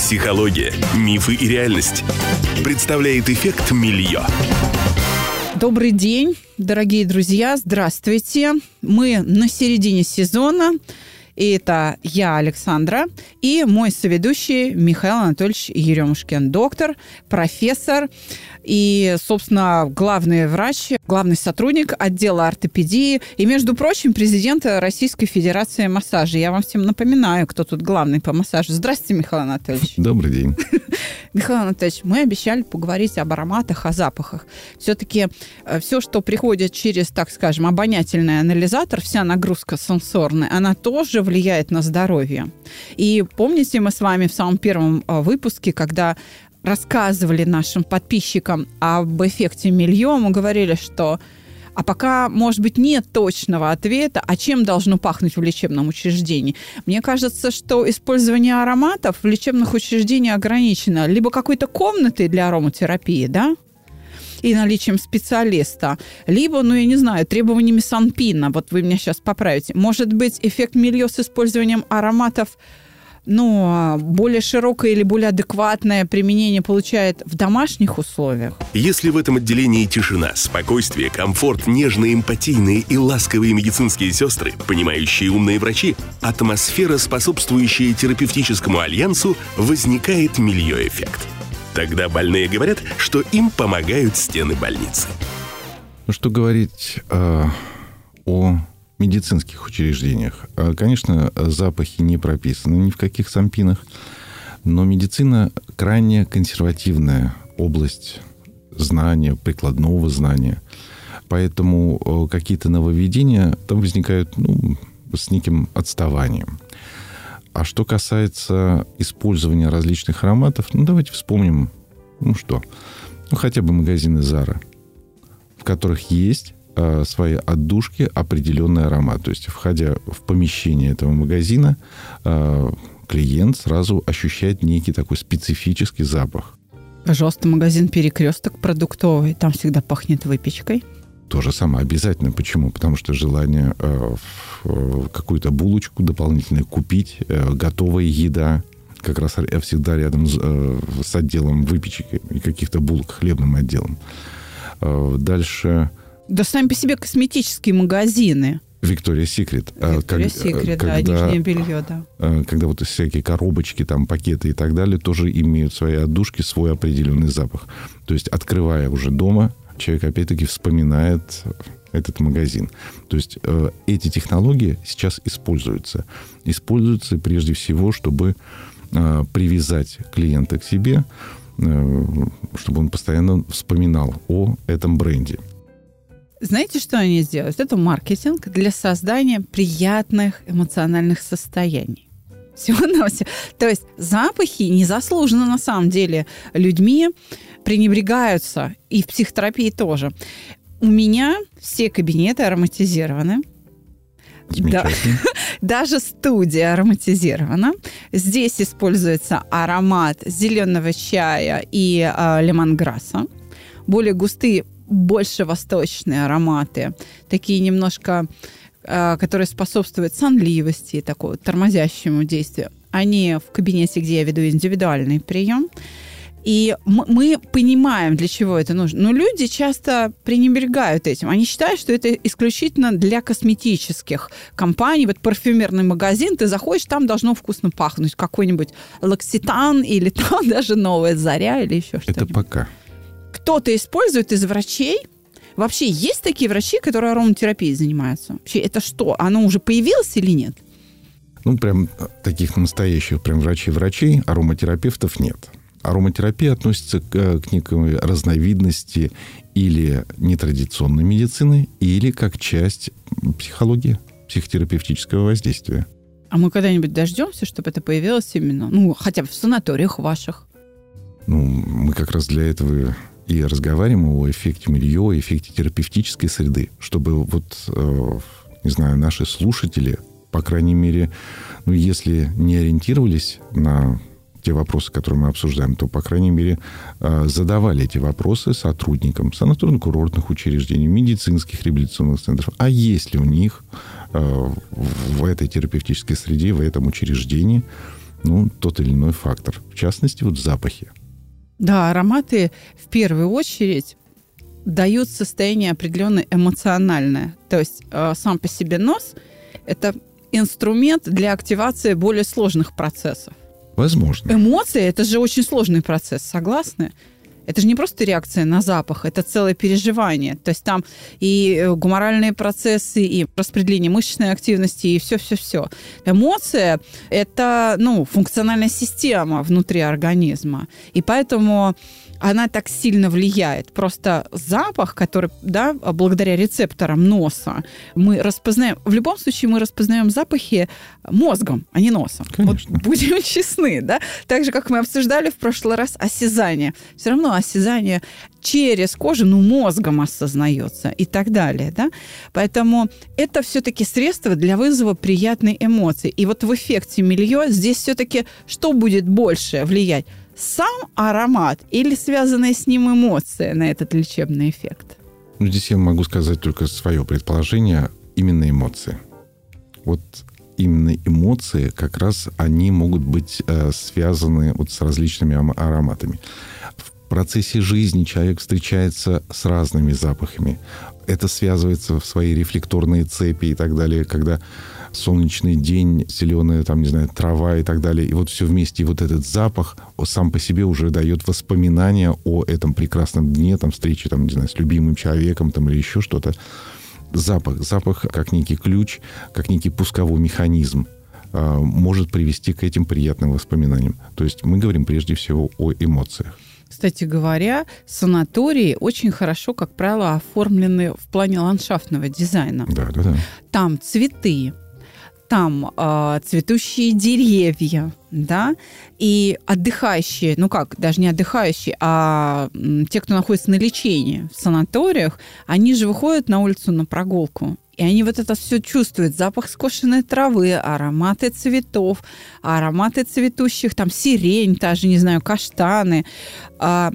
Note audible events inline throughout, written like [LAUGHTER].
Психология, мифы и реальность. Представляет эффект Мильё. Добрый день, дорогие друзья, здравствуйте. Мы на середине сезона. И это я, Александра, и мой соведущий Михаил Анатольевич Еремушкин, доктор, профессор и, собственно, главный врач, главный сотрудник отдела ортопедии и, между прочим, президент Российской Федерации массажа. Я вам всем напоминаю, кто тут главный по массажу. Здравствуйте, Михаил Анатольевич. Добрый день. [LAUGHS] Михаил Анатольевич, мы обещали поговорить об ароматах, о запахах. Все-таки э, все, что приходит через, так скажем, обонятельный анализатор, вся нагрузка сенсорная, она тоже влияет на здоровье. И помните, мы с вами в самом первом э, выпуске, когда рассказывали нашим подписчикам об эффекте Мильё, мы говорили, что а пока, может быть, нет точного ответа, а чем должно пахнуть в лечебном учреждении. Мне кажется, что использование ароматов в лечебных учреждениях ограничено либо какой-то комнатой для ароматерапии, да, и наличием специалиста, либо, ну, я не знаю, требованиями Санпина, вот вы меня сейчас поправите. Может быть, эффект милье с использованием ароматов ну, более широкое или более адекватное применение получает в домашних условиях. Если в этом отделении тишина, спокойствие, комфорт, нежные, эмпатийные и ласковые медицинские сестры, понимающие умные врачи, атмосфера, способствующая терапевтическому альянсу, возникает мильё-эффект. Тогда больные говорят, что им помогают стены больницы. Ну, что говорить э, о медицинских учреждениях. А, конечно, запахи не прописаны ни в каких сампинах, но медицина крайне консервативная область знания, прикладного знания. Поэтому какие-то нововведения там возникают ну, с неким отставанием. А что касается использования различных ароматов, ну, давайте вспомним, ну что, ну, хотя бы магазины Зара, в которых есть э, своей отдушки определенный аромат. То есть, входя в помещение этого магазина, э, клиент сразу ощущает некий такой специфический запах. Пожалуйста, магазин «Перекресток» продуктовый. Там всегда пахнет выпечкой. То же самое обязательно. Почему? Потому что желание э, э, какую-то булочку дополнительно купить, э, готовая еда, как раз я всегда рядом с, э, с отделом выпечки и каких-то булок, хлебным отделом. Э, дальше да сами по себе косметические магазины. Виктория Секрет. Виктория Секрет, да, нижнее белье, да. А, когда вот всякие коробочки, там, пакеты и так далее тоже имеют свои отдушки, свой определенный запах. То есть, открывая уже дома, человек опять-таки вспоминает этот магазин. То есть э, эти технологии сейчас используются. Используются прежде всего, чтобы э, привязать клиента к себе, э, чтобы он постоянно вспоминал о этом бренде. Знаете, что они сделают? Это маркетинг для создания приятных эмоциональных состояний. [LAUGHS] Всего на все. То есть запахи незаслуженно на самом деле людьми пренебрегаются, и в психотерапии тоже. У меня все кабинеты ароматизированы. Да, [LAUGHS] даже студия ароматизирована. Здесь используется аромат зеленого чая и э, лемонграсса. Более густые больше восточные ароматы, такие немножко, э, которые способствуют сонливости, такому тормозящему действию. Они в кабинете, где я веду индивидуальный прием. И мы понимаем, для чего это нужно. Но люди часто пренебрегают этим. Они считают, что это исключительно для косметических компаний. Вот парфюмерный магазин, ты заходишь, там должно вкусно пахнуть. Какой-нибудь лакситан или там [LAUGHS] даже новая заря или еще что-то. Это пока кто-то использует из врачей. Вообще есть такие врачи, которые ароматерапией занимаются? Вообще это что? Оно уже появилось или нет? Ну, прям таких настоящих прям врачей-врачей, ароматерапевтов нет. Ароматерапия относится к, э, к некой разновидности или нетрадиционной медицины, или как часть психологии, психотерапевтического воздействия. А мы когда-нибудь дождемся, чтобы это появилось именно, ну, хотя бы в санаториях ваших? Ну, мы как раз для этого и разговариваем о эффекте милье, эффекте терапевтической среды, чтобы вот, э, не знаю, наши слушатели, по крайней мере, ну, если не ориентировались на те вопросы, которые мы обсуждаем, то, по крайней мере, э, задавали эти вопросы сотрудникам санаторно-курортных учреждений, медицинских реабилитационных центров. А есть ли у них э, в этой терапевтической среде, в этом учреждении ну, тот или иной фактор. В частности, вот запахи. Да, ароматы в первую очередь дают состояние определенное эмоциональное. То есть э, сам по себе нос – это инструмент для активации более сложных процессов. Возможно. Эмоции – это же очень сложный процесс, согласны? Это же не просто реакция на запах, это целое переживание. То есть там и э, гуморальные процессы, и распределение мышечной активности, и все-все-все. Эмоция – это ну, функциональная система внутри организма. И поэтому она так сильно влияет. Просто запах, который, да, благодаря рецепторам носа, мы распознаем... В любом случае мы распознаем запахи мозгом, а не носом. Конечно. Вот будем [LAUGHS] честны, да? Так же, как мы обсуждали в прошлый раз осязание. Все равно осязание через кожу, ну, мозгом осознается и так далее, да? Поэтому это все-таки средство для вызова приятной эмоции. И вот в эффекте милье здесь все-таки что будет больше влиять? Сам аромат или связанная с ним эмоция на этот лечебный эффект? Ну, здесь я могу сказать только свое предположение, именно эмоции. Вот именно эмоции, как раз они могут быть э, связаны вот с различными ароматами. Процессе жизни человек встречается с разными запахами. Это связывается в свои рефлекторные цепи и так далее, когда солнечный день, зеленая, там, не знаю, трава и так далее. И вот все вместе, и вот этот запах сам по себе уже дает воспоминания о этом прекрасном дне, там, встрече, там, не знаю, с любимым человеком, там, или еще что-то. Запах. Запах как некий ключ, как некий пусковой механизм а, может привести к этим приятным воспоминаниям. То есть мы говорим прежде всего о эмоциях. Кстати говоря, санатории очень хорошо, как правило, оформлены в плане ландшафтного дизайна. Да, да, да. Там цветы, там э, цветущие деревья, да, и отдыхающие, ну как, даже не отдыхающие, а те, кто находится на лечении в санаториях, они же выходят на улицу на прогулку. И они вот это все чувствуют. Запах скошенной травы, ароматы цветов, ароматы цветущих, там сирень, та же, не знаю, каштаны. А,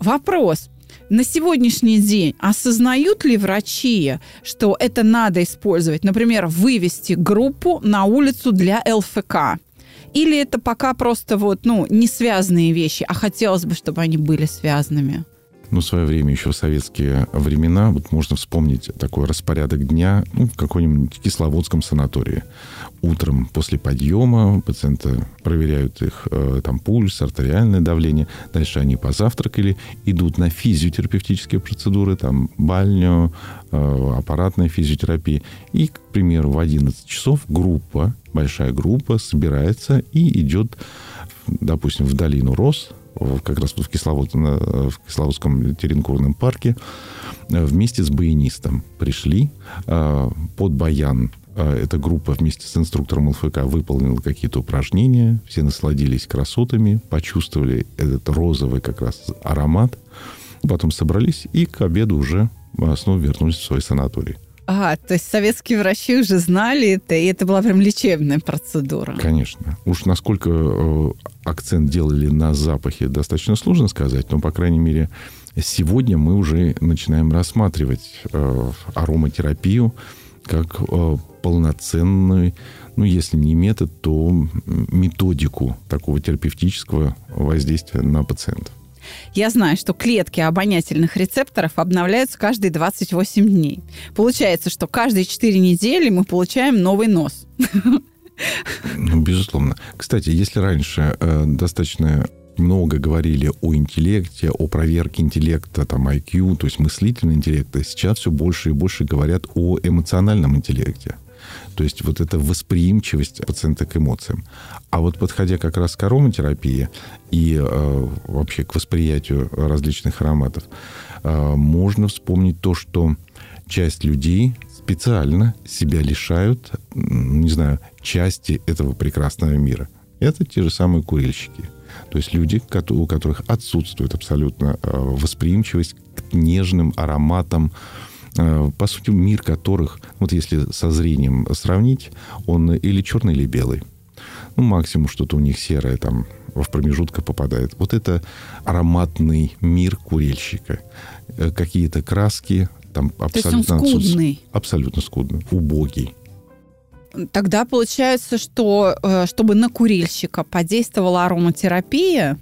вопрос, на сегодняшний день осознают ли врачи, что это надо использовать? Например, вывести группу на улицу для ЛФК. Или это пока просто вот, ну, не связанные вещи, а хотелось бы, чтобы они были связанными? Ну, в свое время, еще в советские времена, вот можно вспомнить такой распорядок дня ну, в каком-нибудь кисловодском санатории. Утром после подъема пациенты проверяют их э, там пульс, артериальное давление. Дальше они позавтракали, идут на физиотерапевтические процедуры, там бальню, э, аппаратная физиотерапия. И, к примеру, в 11 часов группа, большая группа собирается и идет, допустим, в долину Рос, как раз в, Кисловод, в Кисловодском теренкурном парке, э, вместе с баянистом пришли э, под баян. Э, эта группа вместе с инструктором ЛФК выполнила какие-то упражнения, все насладились красотами, почувствовали этот розовый как раз аромат, потом собрались и к обеду уже снова вернулись в свой санаторий. А, то есть советские врачи уже знали это, и это была прям лечебная процедура. Конечно. Уж насколько э, акцент делали на запахе, достаточно сложно сказать, но, по крайней мере, сегодня мы уже начинаем рассматривать э, ароматерапию как э, полноценный, ну, если не метод, то методику такого терапевтического воздействия на пациентов. Я знаю, что клетки обонятельных рецепторов обновляются каждые 28 дней. Получается, что каждые 4 недели мы получаем новый нос. Ну, безусловно. Кстати, если раньше э, достаточно много говорили о интеллекте, о проверке интеллекта, там, IQ, то есть мыслительного интеллекта, сейчас все больше и больше говорят о эмоциональном интеллекте. То есть вот эта восприимчивость пациента к эмоциям. А вот подходя как раз к ароматерапии и э, вообще к восприятию различных ароматов, э, можно вспомнить то, что часть людей специально себя лишают, не знаю, части этого прекрасного мира. Это те же самые курильщики. То есть люди, у которых отсутствует абсолютно э, восприимчивость к нежным ароматам, по сути, мир которых, вот если со зрением сравнить, он или черный, или белый. Ну, максимум что-то у них серое там в промежутках попадает. Вот это ароматный мир курильщика. Э, какие-то краски там абсолютно... То есть он скудный. Абсолютно скудный. Убогий. тогда получается, что э, чтобы на курильщика подействовала ароматерапия, э,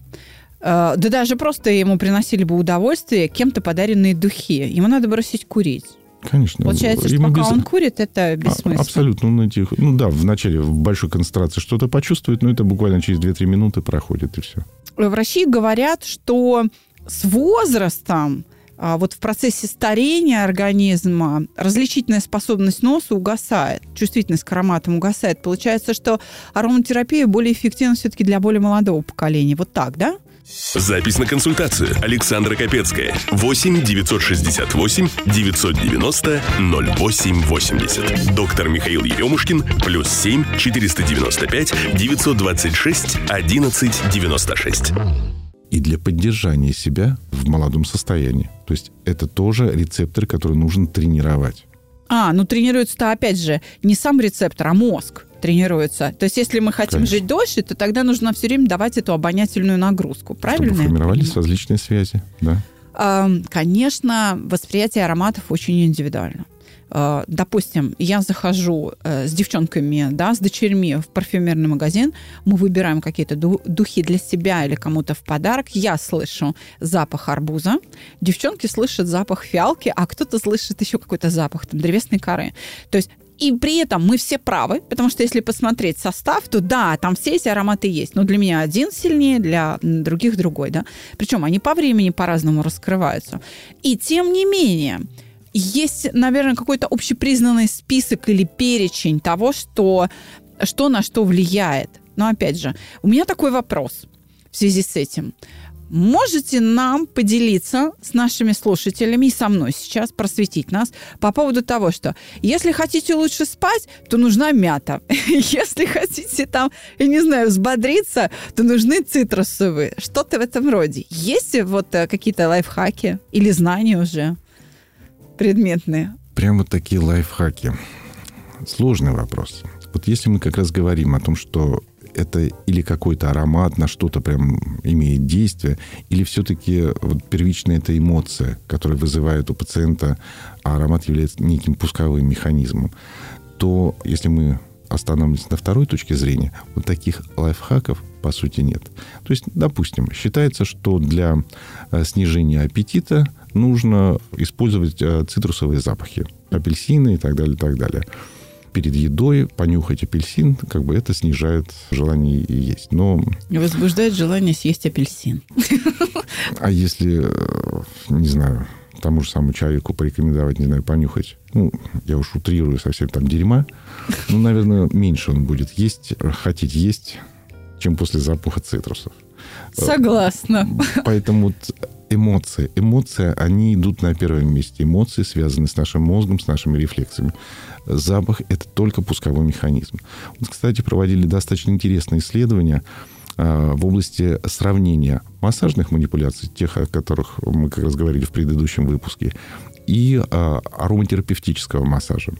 да даже просто ему приносили бы удовольствие кем-то подаренные духи. Ему надо бросить курить. Конечно. Получается, что Ему пока без- он курит, это А- бессмысленно. Абсолютно. Он этих, ну да, вначале в большой концентрации что-то почувствует, но это буквально через 2-3 минуты проходит, и все. В России говорят, что с возрастом а, вот в процессе старения организма различительная способность носа угасает, чувствительность к ароматам угасает. Получается, что ароматерапия более эффективна все-таки для более молодого поколения. Вот так, да? Запись на консультацию. Александра Капецкая. 8 968 990 0880. Доктор Михаил Еремушкин. Плюс 7 495 926 11 96. И для поддержания себя в молодом состоянии. То есть это тоже рецепторы, которые нужно тренировать. А, ну тренируется-то опять же не сам рецептор, а мозг тренируется. То есть если мы хотим Конечно. жить дольше, то тогда нужно все время давать эту обонятельную нагрузку. Правильно? Чтобы формировались различные связи. Да. Конечно, восприятие ароматов очень индивидуально. А, Допустим, я захожу э, с девчонками, да, с дочерьми в парфюмерный магазин, мы выбираем какие-то ду- духи для себя или кому-то в подарок. Я слышу запах арбуза, девчонки слышат запах фиалки, а кто-то слышит еще какой-то запах там, древесной коры. То есть и при этом мы все правы, потому что если посмотреть состав, то да, там все эти ароматы есть. Но для меня один сильнее, для других другой, да. Причем они по времени по-разному раскрываются. И тем не менее, есть, наверное, какой-то общепризнанный список или перечень того, что, что на что влияет. Но опять же, у меня такой вопрос в связи с этим. Можете нам поделиться с нашими слушателями и со мной сейчас, просветить нас по поводу того, что если хотите лучше спать, то нужна мята. [LAUGHS] Если хотите там, я не знаю, взбодриться, то нужны цитрусовые. Что-то в этом роде. Есть вот э, какие-то лайфхаки или знания уже предметные? Прям вот такие лайфхаки. Сложный вопрос. Вот если мы как раз говорим о том, что это или какой-то аромат на что-то прям имеет действие, или все-таки вот первичная это эмоция, которая вызывает у пациента, а аромат является неким пусковым механизмом, то если мы остановимся на второй точке зрения, вот таких лайфхаков по сути нет. То есть, допустим, считается, что для э, снижения аппетита нужно использовать э, цитрусовые запахи, апельсины и так далее, и так далее. Перед едой понюхать апельсин, как бы это снижает желание есть. Но, Возбуждает желание съесть апельсин. а если, э, не знаю, тому же самому человеку порекомендовать, не знаю, понюхать, ну, я уж утрирую совсем там дерьма, ну, наверное, меньше он будет есть, хотеть есть, чем после запаха цитрусов. Согласна. Поэтому эмоции. Эмоции, они идут на первом месте. Эмоции связаны с нашим мозгом, с нашими рефлексами. Запах – это только пусковой механизм. Вот, кстати, проводили достаточно интересные исследования а, в области сравнения массажных манипуляций, тех, о которых мы как раз говорили в предыдущем выпуске, и а, ароматерапевтического массажа.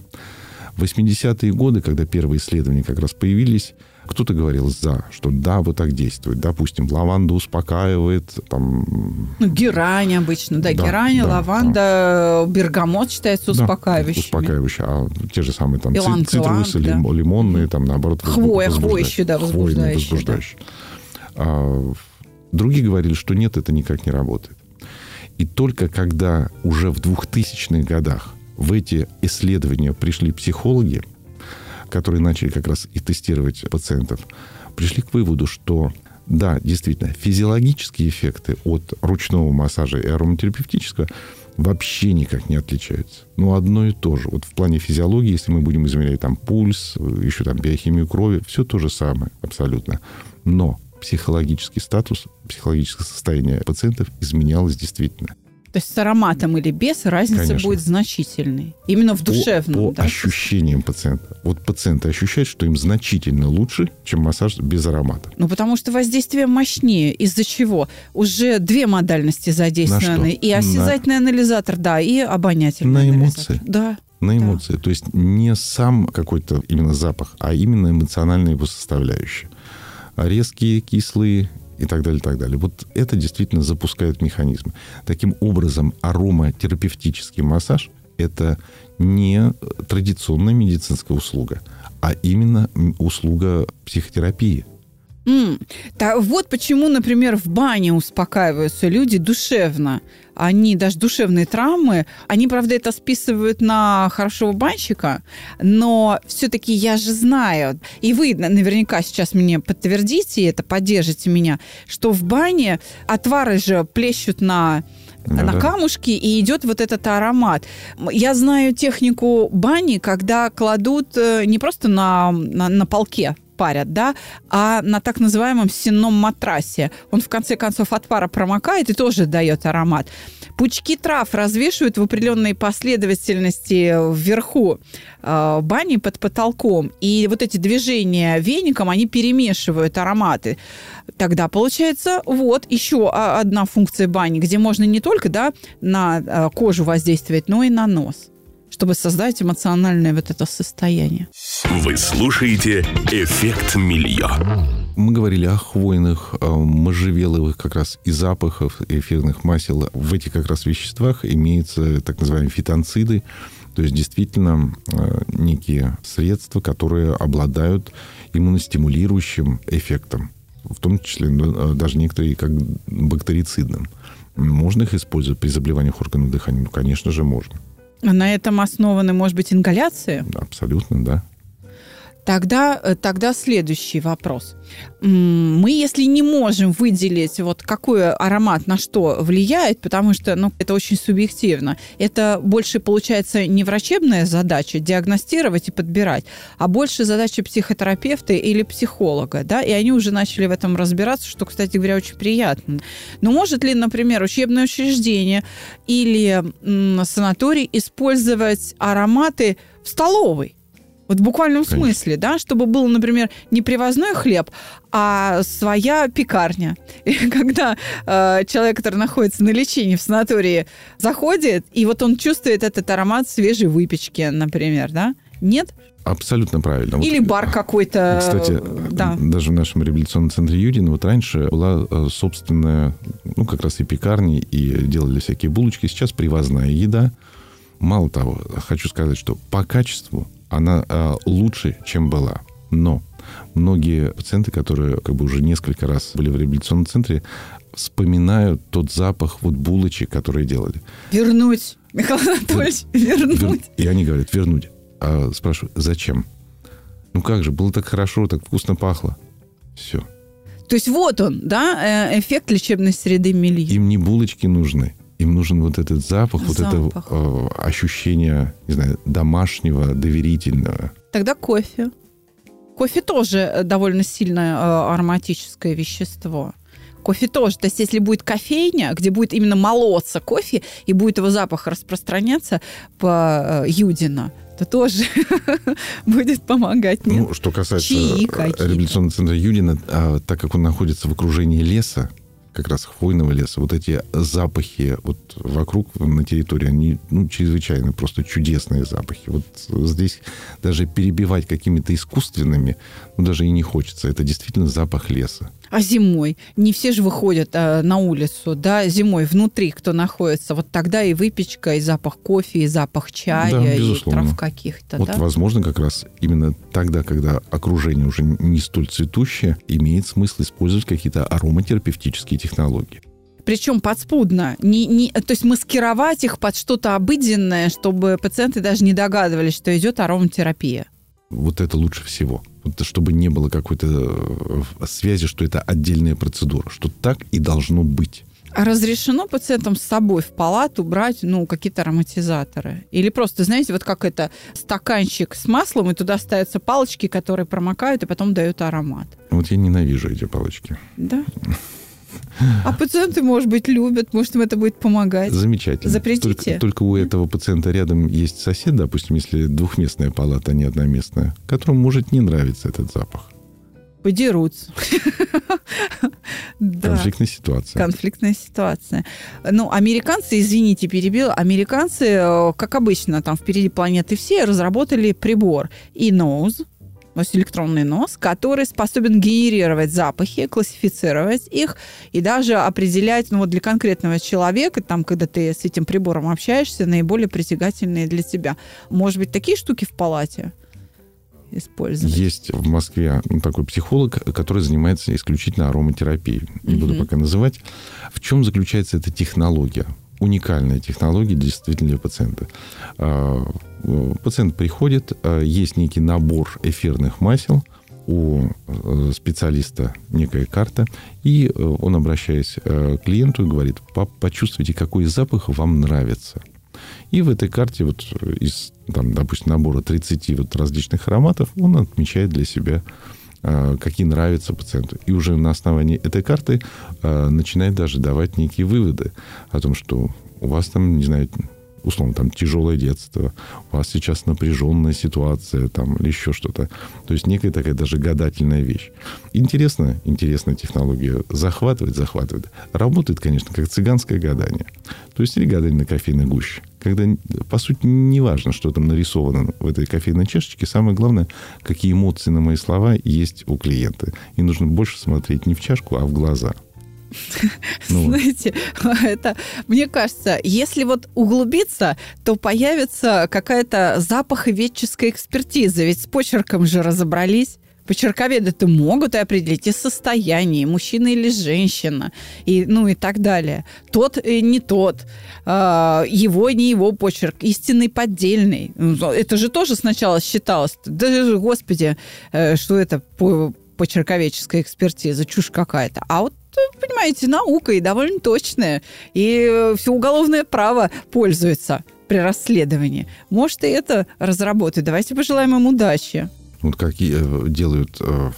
В 80-е годы, когда первые исследования как раз появились, кто-то говорил за, что да, вот так действует. Допустим, лаванда успокаивает, там... Ну, герань обычно, да, Да, герань, да, лаванда, бергамот считается да, успокаивающими. успокаивающие. А те же самые там Иланг-иланг, цитрусы, да. лим- лимонные, там наоборот... Хвоя, возбуждающие. еще, да, Хвойные, возбуждающие, да. возбуждающие. А, другие говорили, что нет, это никак не работает. И только когда уже в 2000-х годах в эти исследования пришли психологи, которые начали как раз и тестировать пациентов, пришли к выводу, что да, действительно, физиологические эффекты от ручного массажа и ароматерапевтического вообще никак не отличаются. Ну, одно и то же. Вот в плане физиологии, если мы будем измерять там пульс, еще там биохимию крови, все то же самое абсолютно. Но психологический статус, психологическое состояние пациентов изменялось действительно. То есть с ароматом или без разница Конечно. будет значительной. Именно в По- душевном, по, да? ощущениям пациента. Вот пациенты ощущают, что им значительно лучше, чем массаж без аромата. Ну, потому что воздействие мощнее. Из-за чего? Уже две модальности задействованы. На? И осязательный анализатор, да, и обонятельный На анализатор. эмоции. Да. На эмоции. То есть не сам какой-то именно запах, а именно эмоциональная его составляющая. Резкие, кислые и так далее, и так далее. Вот это действительно запускает механизмы. Таким образом, ароматерапевтический массаж – это не традиционная медицинская услуга, а именно услуга психотерапии. Mm. Да, вот почему, например, в бане успокаиваются люди душевно. Они даже душевные травмы, они, правда, это списывают на хорошего банщика, но все-таки я же знаю, и вы наверняка сейчас мне подтвердите это, поддержите меня, что в бане отвары же плещут на да, на камушки, и идет вот этот аромат. Я знаю технику бани, когда кладут э, не просто на, на, на полке парят, да, а на так называемом сенном матрасе. Он в конце концов от пара промокает и тоже дает аромат. Пучки трав развешивают в определенной последовательности вверху э, бани под потолком. И вот эти движения веником, они перемешивают ароматы. Тогда получается вот еще одна функция бани, где можно не только да, на э, кожу воздействовать, но и на нос чтобы создать эмоциональное вот это состояние. Вы слушаете «Эффект Мильё». Мы говорили о хвойных, можжевеловых как раз и запахов, эфирных масел. В этих как раз веществах имеются так называемые фитонциды, то есть действительно э, некие средства, которые обладают иммуностимулирующим эффектом, в том числе ну, э, даже некоторые как бактерицидным. Можно их использовать при заболеваниях органов дыхания? Ну, конечно же, можно. На этом основаны, может быть, ингаляции? Абсолютно, да. Тогда, э, тогда следующий вопрос. Мы, если не можем выделить, вот какой аромат на что влияет, потому что ну, это очень субъективно, это больше получается не врачебная задача диагностировать и подбирать, а больше задача психотерапевта или психолога, да, и они уже начали в этом разбираться, что, кстати говоря, очень приятно. Но может ли, например, учебное учреждение или санаторий использовать ароматы в столовой? Вот в буквальном Конечно. смысле, да, чтобы был, например, не привозной хлеб, а своя пекарня. [LAUGHS] И когда э, человек, который находится на лечении в санатории, заходит, и вот он чувствует этот аромат свежей выпечки, например, да? Нет? Абсолютно правильно. Или вот, бар какой-то. Кстати, да. даже в нашем реабилитационном центре Юдина вот раньше была э, собственная, ну, как раз и пекарни, и делали всякие булочки. Сейчас привозная еда. Мало того, хочу сказать, что по качеству она э, лучше, чем была. Но многие пациенты, которые как бы уже несколько раз были в реабилитационном центре, вспоминают тот запах вот булочек, которые делали. Вернуть, Михаил Анатольевич, вернуть. Вер... И они говорят, вернуть. А спрашиваю, зачем? Ну как же, было так хорошо, так вкусно пахло. Все. То есть вот он, да, э, эффект лечебной среды мильи. Им не булочки нужны. Им нужен вот этот запах, запах. вот это э, ощущение, не знаю, домашнего, доверительного. Тогда кофе. Кофе тоже э, довольно сильное э, ароматическое вещество. Кофе тоже. То есть, если будет кофейня, где будет именно молоться кофе, и будет его запах распространяться по э, Юдина, то тоже [LAUGHS] будет помогать. Нет? Ну, что касается Чаи реабилитационного центра Юдина, а, так как он находится в окружении леса, как раз хвойного леса, вот эти запахи вот вокруг на территории, они ну, чрезвычайно просто чудесные запахи. Вот здесь даже перебивать какими-то искусственными, ну, даже и не хочется. Это действительно запах леса. А зимой? Не все же выходят а, на улицу, да, зимой внутри кто находится. Вот тогда и выпечка, и запах кофе, и запах чая, да, и трав каких-то. Вот, да? возможно, как раз именно тогда, когда окружение уже не столь цветущее, имеет смысл использовать какие-то ароматерапевтические технологии. Причем подспудно. Не, не, то есть маскировать их под что-то обыденное, чтобы пациенты даже не догадывались, что идет ароматерапия. Вот это лучше всего чтобы не было какой-то э, связи, что это отдельная процедура, что так и должно быть. А разрешено пациентам с собой в палату брать, ну, какие-то ароматизаторы? Или просто, знаете, вот как это, стаканчик с маслом, и туда ставятся палочки, которые промокают, и потом дают аромат? Вот я ненавижу эти палочки. Да? [LAUGHS] А пациенты, может быть, любят, может, им это будет помогать. Замечательно. Запретите. Только, только у этого пациента рядом есть сосед, допустим, если двухместная палата, а не одноместная, которому может не нравиться этот запах. Подерутся. [LAUGHS] Конфликтная ситуация. Конфликтная ситуация. Ну, американцы, извините, перебил, американцы, э, как обычно, там впереди планеты все, разработали прибор e-nose, то есть электронный нос, который способен генерировать запахи, классифицировать их и даже определять, ну вот для конкретного человека, там, когда ты с этим прибором общаешься, наиболее притягательные для тебя. Может быть, такие штуки в палате? использовать? Есть в Москве ну, такой психолог, который занимается исключительно ароматерапией. Не буду пока называть. В чем заключается эта технология? Уникальная технология действительно для пациента. А, пациент приходит, а, есть некий набор эфирных масел, у э, специалиста некая карта, и э, он, обращаясь э, к клиенту, говорит, почувствуйте, какой запах вам нравится. И в этой карте вот из, там, допустим, набора 30 вот различных ароматов он отмечает для себя, какие нравятся пациенту. И уже на основании этой карты начинает даже давать некие выводы о том, что у вас там, не знаю, условно, там, тяжелое детство, у вас сейчас напряженная ситуация, там, или еще что-то. То есть некая такая даже гадательная вещь. Интересно, интересная технология. Захватывает, захватывает. Работает, конечно, как цыганское гадание. То есть или гадание на кофейной гуще. Когда, по сути, не важно, что там нарисовано в этой кофейной чашечке. Самое главное, какие эмоции на мои слова есть у клиента. И нужно больше смотреть не в чашку, а в глаза. [LAUGHS] Ну. Знаете, это, мне кажется, если вот углубиться, то появится какая-то запаховедческая экспертиза. Ведь с почерком же разобрались. Почерковеды-то могут и определить и состояние, мужчина или женщина, и, ну и так далее. Тот и не тот, э, его не его почерк, истинный поддельный. Ну, это же тоже сначала считалось. Да, господи, э, что это по почерковедческая экспертиза, чушь какая-то. А вот понимаете, наука и довольно точная. И все уголовное право пользуется при расследовании. Может, и это разработать. Давайте пожелаем им удачи. Вот как э, делают э,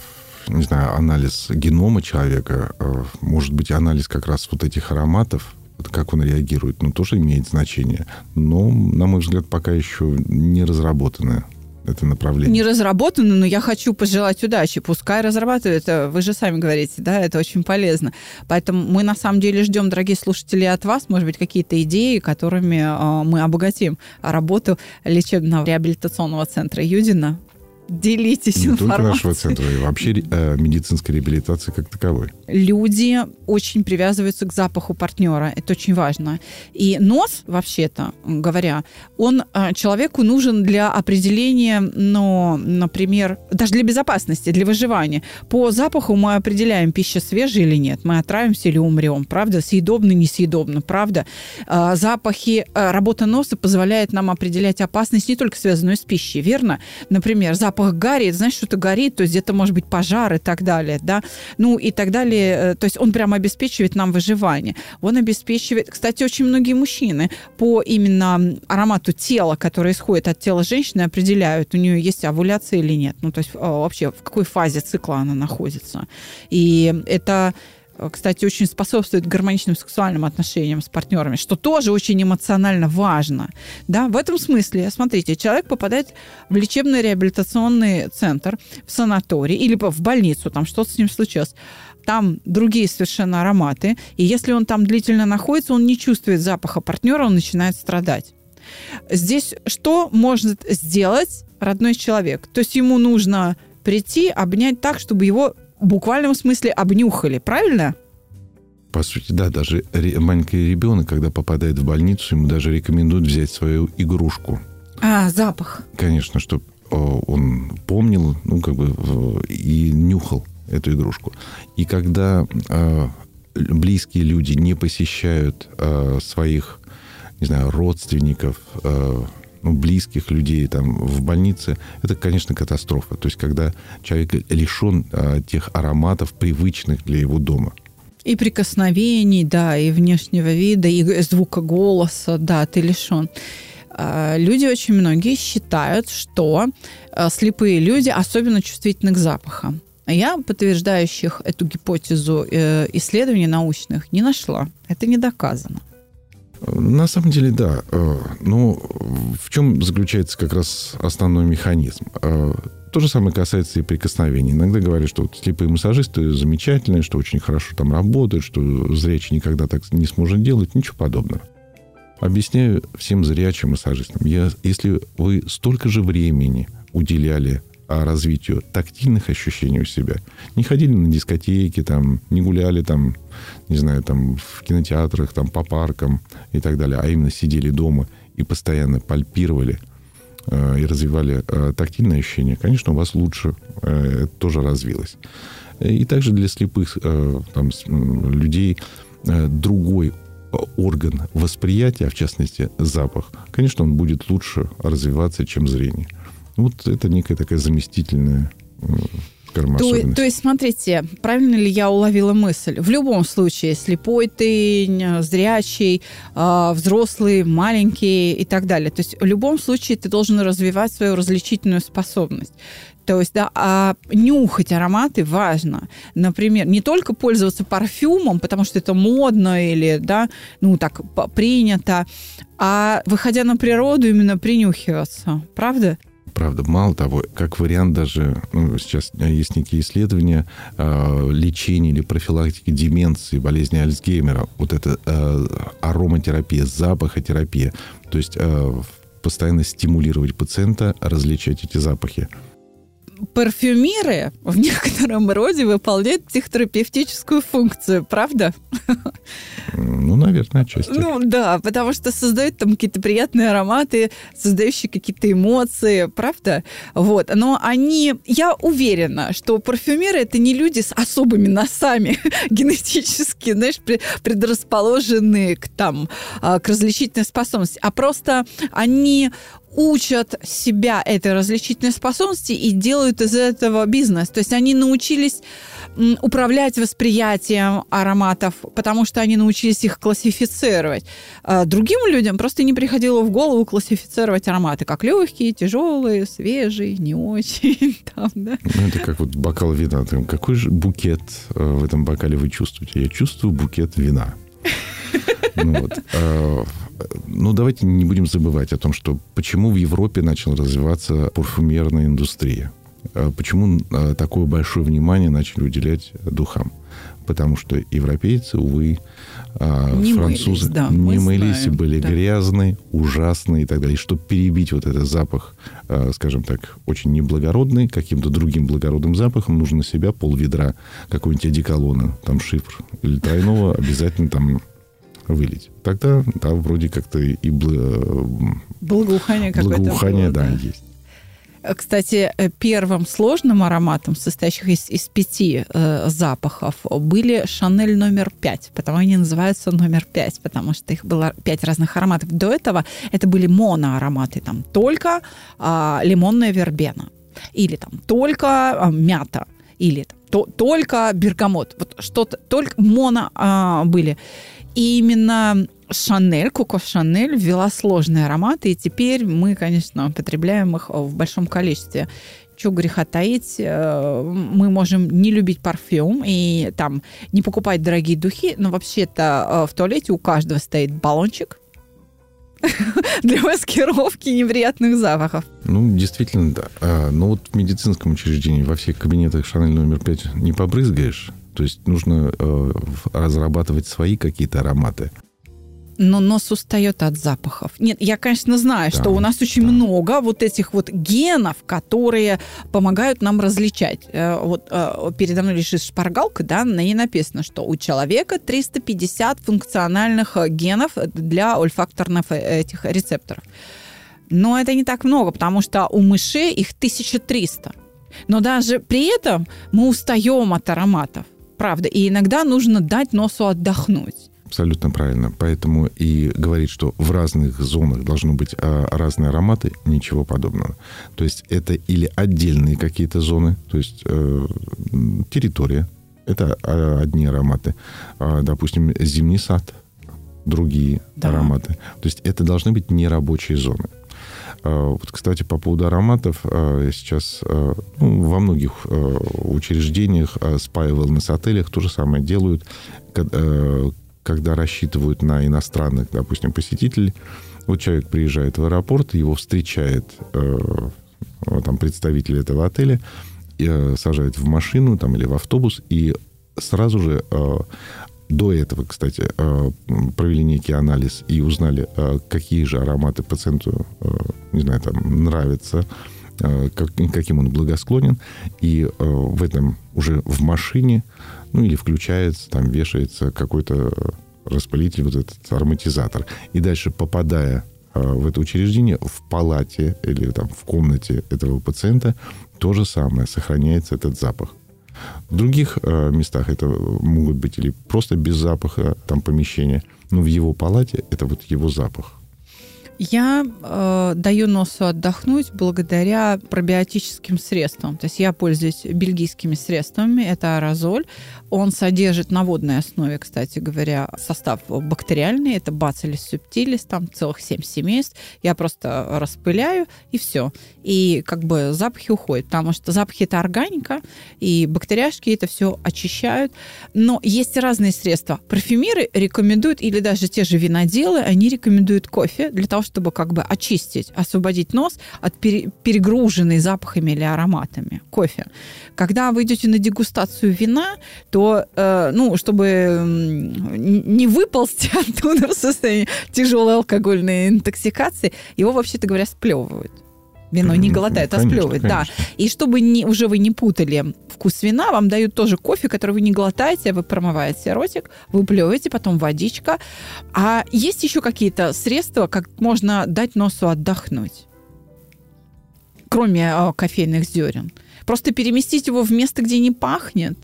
не знаю, анализ генома человека, э, может быть, анализ как раз вот этих ароматов, как он реагирует, ну, тоже имеет значение. Но, на мой взгляд, пока еще не разработанное это направление? Не разработано, но я хочу пожелать удачи. Пускай разрабатывают. Вы же сами говорите, да, это очень полезно. Поэтому мы на самом деле ждем, дорогие слушатели, от вас, может быть, какие-то идеи, которыми э, мы обогатим работу лечебного реабилитационного центра Юдина делитесь Не информацией. только нашего центра, и вообще э, медицинской реабилитации как таковой. Люди очень привязываются к запаху партнера. Это очень важно. И нос, вообще-то говоря, он э, человеку нужен для определения, ну, например, даже для безопасности, для выживания. По запаху мы определяем, пища свежая или нет, мы отравимся или умрем, правда? Съедобно, несъедобно, правда? Э, запахи, э, работа носа позволяет нам определять опасность не только связанную с пищей, верно? Например, запах гари, знаешь, что-то горит, то есть где-то может быть пожар и так далее, да, ну и так далее. Э, то есть он прямо обеспечивает нам выживание. Он обеспечивает, кстати, очень многие мужчины по именно аромату тела, которое исходит от тела женщины, определяют, у нее есть овуляция или нет. Ну, то есть а, вообще в какой фазе цикла она находится. И это Э, кстати, очень способствует гармоничным сексуальным отношениям с партнерами, что тоже очень эмоционально важно. Да? В этом смысле, смотрите, человек попадает в лечебный реабилитационный центр, в санаторий или в больницу, там что-то с ним случилось. Там другие совершенно ароматы, и если он там длительно находится, он не чувствует запаха партнера, он начинает страдать. Здесь что может сделать родной человек? То есть ему нужно прийти, обнять так, чтобы его буквальном смысле обнюхали, правильно? По сути, да, даже маленький ребенок, когда попадает в больницу, ему даже рекомендуют взять свою игрушку. А, запах. Конечно, чтобы он помнил, ну, как бы, и нюхал эту игрушку. И когда э, близкие люди не посещают э, своих, не знаю, родственников, э, ну, близких людей там в больнице, это, конечно, катастрофа. То есть, когда человек лишен а, тех ароматов, привычных для его дома. И прикосновений, да, и внешнего вида, и звука голоса, да, ты лишен. Люди очень многие считают, что слепые люди особенно чувствительны к запахам. Я подтверждающих эту гипотезу э, исследований научных не нашла. Это не доказано. На самом деле, да. Э, Но ну, в чем заключается как раз основной механизм? Э, то же самое касается и прикосновений. Иногда говорят, что вот слепые массажисты замечательные, что очень хорошо там работают, что зрячий никогда так не сможет делать. Ничего подобного. Объясняю всем зрячим массажистам. Я, если вы столько же времени уделяли развитию тактильных ощущений у себя. Не ходили на дискотеки, там, не гуляли там, не знаю, там, в кинотеатрах, там, по паркам и так далее, а именно сидели дома и постоянно пальпировали э, и развивали э, тактильное ощущение, конечно, у вас лучше э, тоже развилось. И также для слепых э, там, людей э, другой орган восприятия, а в частности запах, конечно, он будет лучше развиваться, чем зрение. Вот это некая такая заместительная то, то есть, смотрите, правильно ли я уловила мысль? В любом случае, слепой ты, зрячий, а, взрослый, маленький и так далее. То есть в любом случае ты должен развивать свою различительную способность. То есть, да, а нюхать ароматы важно. Например, не только пользоваться парфюмом, потому что это модно или, да, ну, так принято, а выходя на природу, именно принюхиваться. Правда? Правда, мало того, как вариант даже, ну, сейчас есть некие исследования э, лечения или профилактики деменции, болезни Альцгеймера, вот это э, ароматерапия, запахотерапия, то есть э, постоянно стимулировать пациента различать эти запахи парфюмеры в некотором роде выполняют психотерапевтическую функцию, правда? Ну, наверное, отчасти. Ну, да, потому что создают там какие-то приятные ароматы, создающие какие-то эмоции, правда? Вот. Но они... Я уверена, что парфюмеры — это не люди с особыми носами [LAUGHS] генетически, знаешь, предрасположенные к, там, а, к различительной способности, а просто они учат себя этой различительной способности и делают из этого бизнес. То есть они научились управлять восприятием ароматов, потому что они научились их классифицировать. А другим людям просто не приходило в голову классифицировать ароматы как легкие, тяжелые, свежие, не очень. [LAUGHS] Там, да? ну, это как вот бокал вина. Какой же букет э, в этом бокале вы чувствуете? Я чувствую букет вина. [LAUGHS] Ну, вот. А, ну, давайте не будем забывать о том, что почему в Европе начала развиваться парфюмерная индустрия. А почему а, такое большое внимание начали уделять духам? Потому что европейцы, увы, не французы мылись, да, не мылись, знаем, были да. грязные, ужасные и так далее. И чтобы перебить вот этот запах, скажем так, очень неблагородный, каким-то другим благородным запахом, нужно на себя пол ведра какой-нибудь одеколона, там шифр или тройного, обязательно там вылить. Тогда, да, вроде как-то и благоухание, благоухание да, да, есть. Кстати, первым сложным ароматом, состоящим из, из пяти э, запахов, были Шанель номер пять, потому они называются номер пять, потому что их было пять разных ароматов. До этого это были моноароматы, там только э, лимонная вербена, или там только э, мята, или там, то, только бергамот. Вот что-то, только моно э, были. И именно Шанель, Коко Шанель ввела сложные ароматы, и теперь мы, конечно, потребляем их в большом количестве. Чего греха таить, э, мы можем не любить парфюм и там не покупать дорогие духи, но вообще-то э, в туалете у каждого стоит баллончик, [LAUGHS] для маскировки неприятных запахов. Ну, действительно, да. А, но вот в медицинском учреждении во всех кабинетах Шанель номер пять не побрызгаешь, то есть нужно э, разрабатывать свои какие-то ароматы. Но нос устает от запахов. Нет, я, конечно, знаю, да, что у нас очень да. много вот этих вот генов, которые помогают нам различать. Э, вот э, передо мной лежит шпаргалка, да, на ней написано, что у человека 350 функциональных э, генов для ольфакторных этих рецепторов. Но это не так много, потому что у мышей их 1300. Но даже при этом мы устаем от ароматов. Правда. И иногда нужно дать носу отдохнуть. Абсолютно правильно. Поэтому и говорить, что в разных зонах должны быть а, разные ароматы, ничего подобного. То есть это или отдельные какие-то зоны, то есть э, территория, это а, одни ароматы. А, допустим, зимний сад, другие да. ароматы. То есть это должны быть нерабочие зоны. А, вот, кстати, по поводу ароматов, а, сейчас а, ну, во многих учреждениях, спа и wellness-отелях то же самое делают, когда рассчитывают на иностранных, допустим, посетителей. Вот человек приезжает в аэропорт, его встречает там, представитель этого отеля, сажает в машину там, или в автобус, и сразу же до этого, кстати, э, провели некий анализ и узнали, э, какие же ароматы пациенту, э, не знаю, там, нравятся, каким он благосклонен. И в этом уже в машине, ну или включается, там вешается какой-то распылитель, вот этот ароматизатор. И дальше, попадая в это учреждение, в палате или там в комнате этого пациента то же самое, сохраняется этот запах. В других э, местах это могут быть или просто без запаха там помещения, но в его палате это вот его запах. Я э, даю носу отдохнуть благодаря пробиотическим средствам. То есть я пользуюсь бельгийскими средствами. Это аэрозоль. Он содержит на водной основе, кстати говоря, состав бактериальный. Это бацилис субтилис, там целых семь семейств. Я просто распыляю, и все. И как бы запахи уходят, потому что запахи – это органика, и бактериашки это все очищают. Но есть разные средства. Парфюмеры рекомендуют, или даже те же виноделы, они рекомендуют кофе для того, чтобы как бы очистить, освободить нос от пере, перегруженной запахами или ароматами кофе. Когда вы идете на дегустацию вина, то, э, ну, чтобы не выползти [LAUGHS] оттуда в состоянии тяжелой алкогольной интоксикации, его, вообще-то говоря, сплевывают. Вино не глотает, ну, а сплевывает, да. И чтобы не, уже вы не путали вкус вина, вам дают тоже кофе, который вы не глотаете, вы промываете ротик, вы плевываете, потом водичка. А есть еще какие-то средства, как можно дать носу отдохнуть? Кроме э, кофейных зерен. Просто переместить его в место, где не пахнет?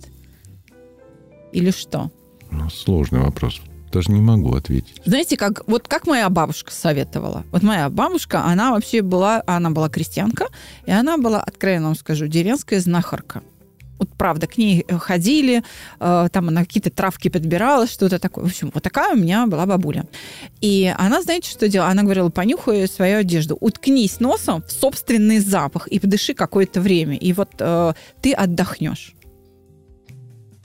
Или что? Ну, сложный вопрос даже не могу ответить. Знаете, как вот как моя бабушка советовала. Вот моя бабушка, она вообще была, она была крестьянка, и она была, откровенно вам скажу, деревенская знахарка. Вот правда, к ней ходили, э, там она какие-то травки подбирала, что-то такое. В общем, вот такая у меня была бабуля. И она, знаете, что делала? Она говорила, понюхай свою одежду, уткнись носом в собственный запах и подыши какое-то время, и вот э, ты отдохнешь.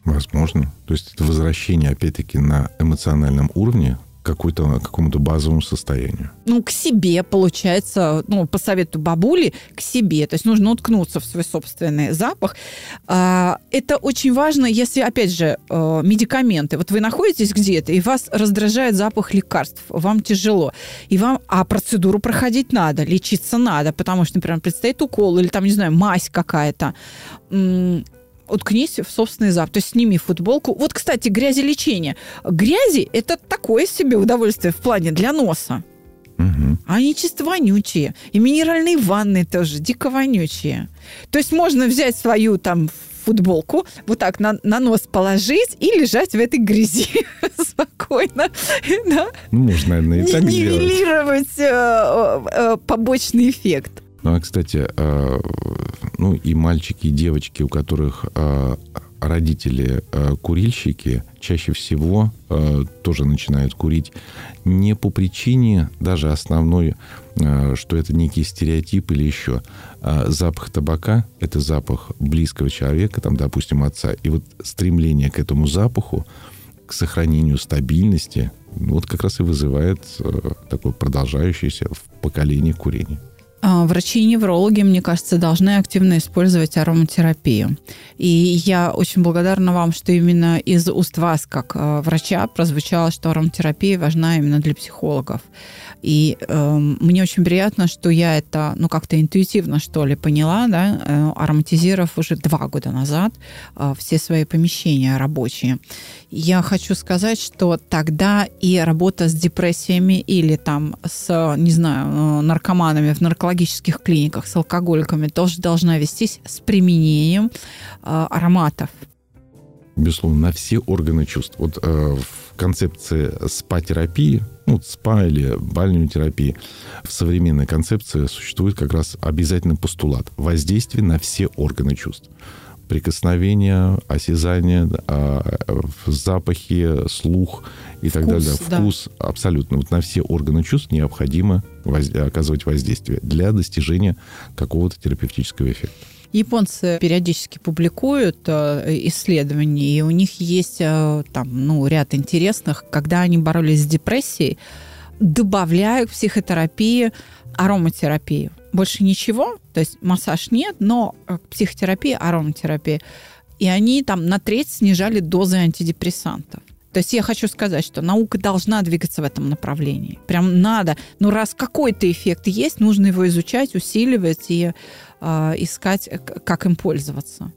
Возможно. То есть это возвращение, опять-таки, на эмоциональном уровне какой-то, какому-то базовому состоянию. Ну, к себе, получается, ну, по совету бабули, к себе. То есть нужно уткнуться в свой собственный запах. А, это очень важно, если, опять же, э, медикаменты. Вот вы находитесь где-то, и вас раздражает запах лекарств, вам тяжело. И вам, а процедуру проходить надо, лечиться надо, потому что, например, предстоит укол или там, не знаю, мазь какая-то уткнись в собственный запах. То есть сними футболку. Вот, кстати, грязелечение. Грязи – это такое себе удовольствие в плане для носа. Угу. Они чисто вонючие. И минеральные ванны тоже дико вонючие. То есть можно взять свою там футболку, вот так на, на нос положить и лежать в этой грязи [LAUGHS] спокойно. [LAUGHS] Да? Ну, можно, наверное, и так Нивелировать э, э, побочный эффект. Ну, а, кстати, э, ну и мальчики, и девочки, у которых э, родители э, курильщики, чаще всего тоже начинают курить не по причине даже основной, что это некий стереотип или еще. А запах табака – это запах близкого человека, там, допустим, отца. И вот стремление к этому запаху, к сохранению стабильности, вот как раз и вызывает такое продолжающееся в поколении курение. А, врачи и неврологи, мне кажется, должны активно использовать ароматерапию. И я очень благодарна вам, что именно из уст вас, как а, врача, прозвучало, что ароматерапия важна именно для психологов. И э, мне очень приятно, что я это, ну, как-то интуитивно, что ли, поняла, да, э, ароматизировав уже два года назад э, все свои помещения рабочие. Я хочу сказать, что тогда и работа с депрессиями или там с, не знаю, э, наркоманами в наркологических клиниках, с алкоголиками тоже должна вестись с применением э, ароматов. Безусловно, на все органы чувств. Вот э, в концепции спа-терапии ну, спа или бальную терапии. В современной концепции существует как раз обязательно постулат воздействия на все органы чувств. Прикосновение, осязание, а, запахи, слух и Вкус, так далее. Вкус да. абсолютно. Вот на все органы чувств необходимо воз... оказывать воздействие для достижения какого-то терапевтического эффекта. Японцы периодически публикуют э, исследования, и у них есть э, там, ну, ряд интересных, когда они боролись с депрессией, добавляют психотерапии ароматерапию. Больше ничего, то есть массаж нет, но э, психотерапия, ароматерапия. И они там на треть снижали дозы антидепрессантов. То есть я хочу сказать, что наука должна двигаться в этом направлении. Прям надо. Но раз какой-то эффект есть, нужно его изучать, усиливать и э, искать, как им пользоваться.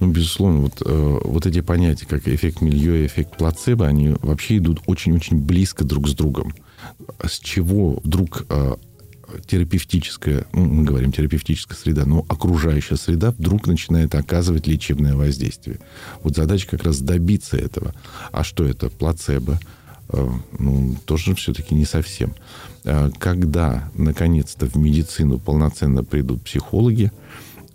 Ну, безусловно, вот, э, вот эти понятия, как эффект милье и эффект плацебо, они вообще идут очень-очень близко друг с другом. С чего вдруг э, терапевтическая, ну, мы говорим терапевтическая среда, но окружающая среда вдруг начинает оказывать лечебное воздействие. Вот задача как раз добиться этого. А что это? Плацебо? Э, ну, тоже все-таки не совсем. Э, когда, наконец-то, в медицину полноценно придут психологи,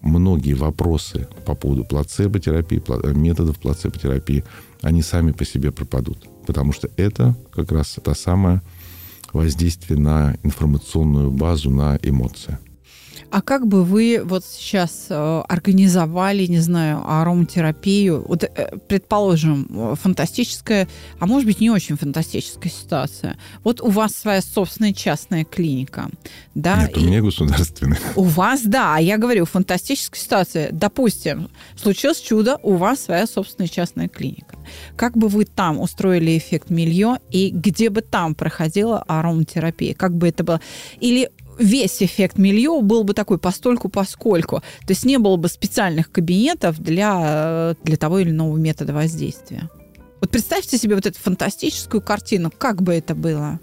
многие вопросы по поводу плацебо-терапии, э, методов плацебо-терапии, они сами по себе пропадут. Потому что это как раз та самая воздействие на информационную базу, на эмоции. А как бы вы вот сейчас э, организовали, не знаю, ароматерапию? Вот, э, предположим, фантастическая, а может быть не очень фантастическая ситуация. Вот у вас своя собственная частная клиника, да? Нет, у меня государственная. У вас, да. А я говорю, фантастическая ситуация. Допустим, случилось чудо, у вас своя собственная частная клиника. Как бы вы там устроили эффект милье и где бы там проходила ароматерапия? Как бы это было? Или весь эффект милье был бы такой постольку поскольку. То есть не было бы специальных кабинетов для, для того или иного метода воздействия. Вот представьте себе вот эту фантастическую картину, как бы это было.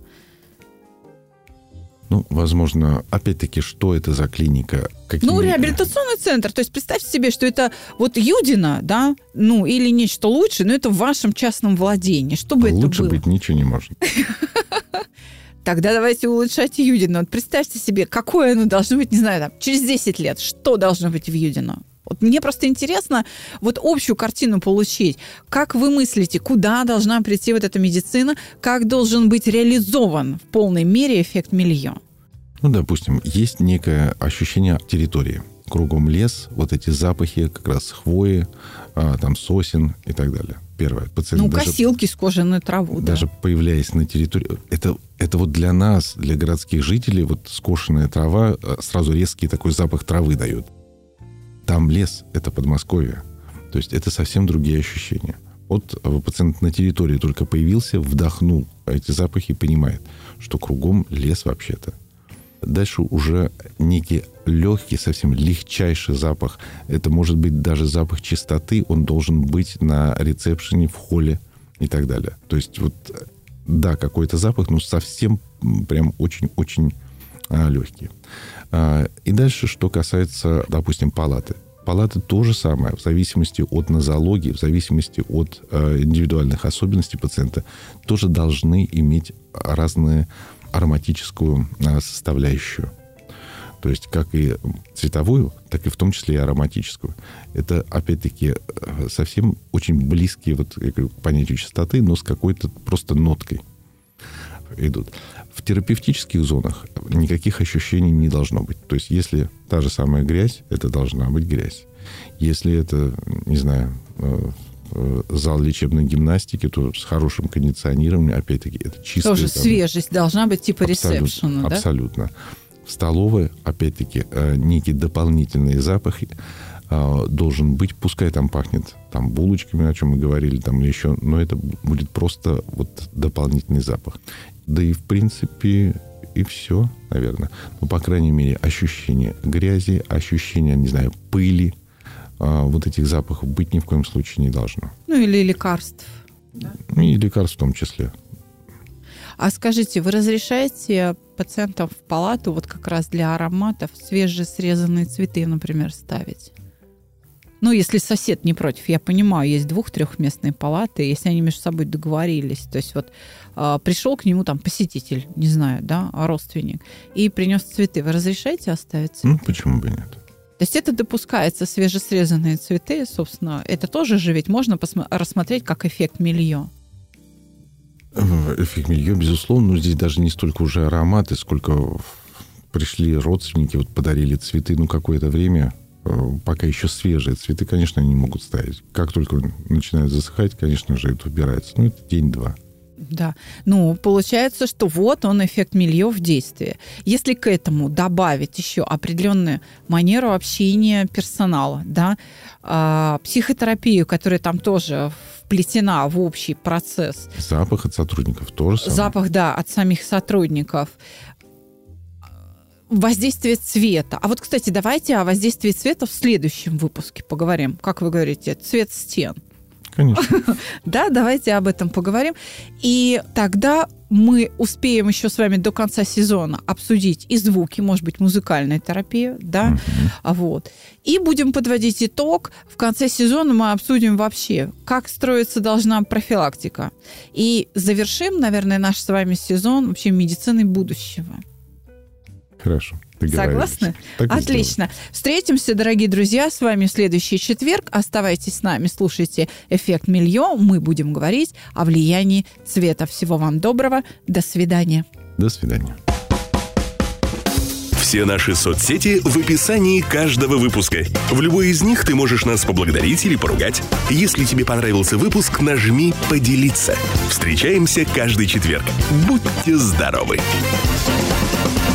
Ну, возможно, опять-таки, что это за клиника? Какими... Ну, реабилитационный центр. То есть представьте себе, что это вот Юдина, да, ну, или нечто лучше, но это в вашем частном владении. Что бы Лучше это было? Лучше быть ничего не может. [LAUGHS] Тогда давайте улучшать Юдину. Вот представьте себе, какое оно должно быть, не знаю, там, через 10 лет. Что должно быть в Юдино? Вот мне просто интересно вот общую картину получить. Как вы мыслите, куда должна прийти вот эта медицина, как должен быть реализован в полной мере эффект милье? Ну, допустим, есть некое ощущение территории. Кругом лес, вот эти запахи как раз хвои, а, там сосен и так далее. Первое. Пациент ну, даже, косилки с кожаной траву. Даже да. появляясь на территории... Это, это вот для нас, для городских жителей, вот скошенная трава а, сразу резкий такой запах травы дает. Там лес, это Подмосковье. То есть это совсем другие ощущения. Вот пациент на территории только появился, вдохнул эти запахи и понимает, что кругом лес вообще-то. Дальше уже некий легкий, совсем легчайший запах. Это может быть даже запах чистоты. Он должен быть на ресепшене, в холле и так далее. То есть вот, да, какой-то запах, но совсем прям очень-очень а, легкий. А, и дальше, что касается, допустим, палаты. Палаты то же самое, в зависимости от нозологии, в зависимости от э, индивидуальных особенностей пациента, тоже должны иметь разные ароматическую а, составляющую. То есть как и цветовую, так и в том числе и ароматическую. Это, опять-таки, э, совсем очень близкие вот к понятию чистоты, но с какой-то просто ноткой идут. В терапевтических зонах никаких ощущений не должно быть. То есть если та же самая грязь, это должна быть грязь. Если это, не знаю, Э, зал лечебной гимнастики, то с хорошим кондиционированием, опять-таки, это чисто. Тоже там, свежесть должна быть типа ресепшена, да? Абсолютно. В столовой, опять-таки, э, некий дополнительный запах э, должен быть, пускай там пахнет там булочками, о чем мы говорили, там или еще, но это будет просто вот дополнительный запах. Да и, в принципе, и все, наверное. Ну, по крайней мере, ощущение грязи, ощущение, не знаю, пыли, вот этих запахов быть ни в коем случае не должно. Ну или лекарств. Да? И лекарств в том числе. А скажите, вы разрешаете пациентам в палату вот как раз для ароматов свежесрезанные цветы, например, ставить? Ну, если сосед не против, я понимаю, есть двух-трехместные палаты, если они между собой договорились. То есть вот э, пришел к нему там посетитель, не знаю, да, родственник, и принес цветы. Вы разрешаете оставить цветы? Ну, почему бы нет? То есть это допускается свежесрезанные цветы, собственно, это тоже же ведь можно рассмотреть как эффект милье. Эффект милье, безусловно, но здесь даже не столько уже ароматы, сколько пришли родственники, вот подарили цветы, ну, какое-то время, э, пока еще свежие цветы, конечно, они могут ставить. Как только начинают засыхать, конечно же, это убирается. Ну, это день-два. Да. Ну, получается, что вот он эффект милье в действии. Если к этому добавить еще определенную манеру общения персонала, да, э, психотерапию, которая там тоже вплетена в общий процесс. Запах от сотрудников тоже самое. Запах, да, от самих сотрудников воздействие цвета. А вот, кстати, давайте о воздействии цвета в следующем выпуске поговорим. Как вы говорите, цвет стен. Конечно. [LAUGHS] Да, давайте об этом поговорим. И тогда мы успеем еще с вами до конца сезона обсудить и звуки, может быть, музыкальная терапия, да, а вот. И будем подводить итог. В конце сезона мы обсудим вообще, как строиться должна профилактика. И завершим, наверное, наш с вами сезон вообще медицины будущего. Хорошо. Согласны? Так Отлично. Встретимся, дорогие друзья, с вами в следующий четверг. Оставайтесь с нами, слушайте «Эффект Мильон». Мы будем говорить о влиянии цвета. Всего вам доброго. До свидания. До свидания. Все наши соцсети в описании каждого выпуска. В любой из них ты можешь нас поблагодарить или поругать. Если тебе понравился выпуск, нажми «Поделиться». Встречаемся каждый четверг. Будьте здоровы! thank you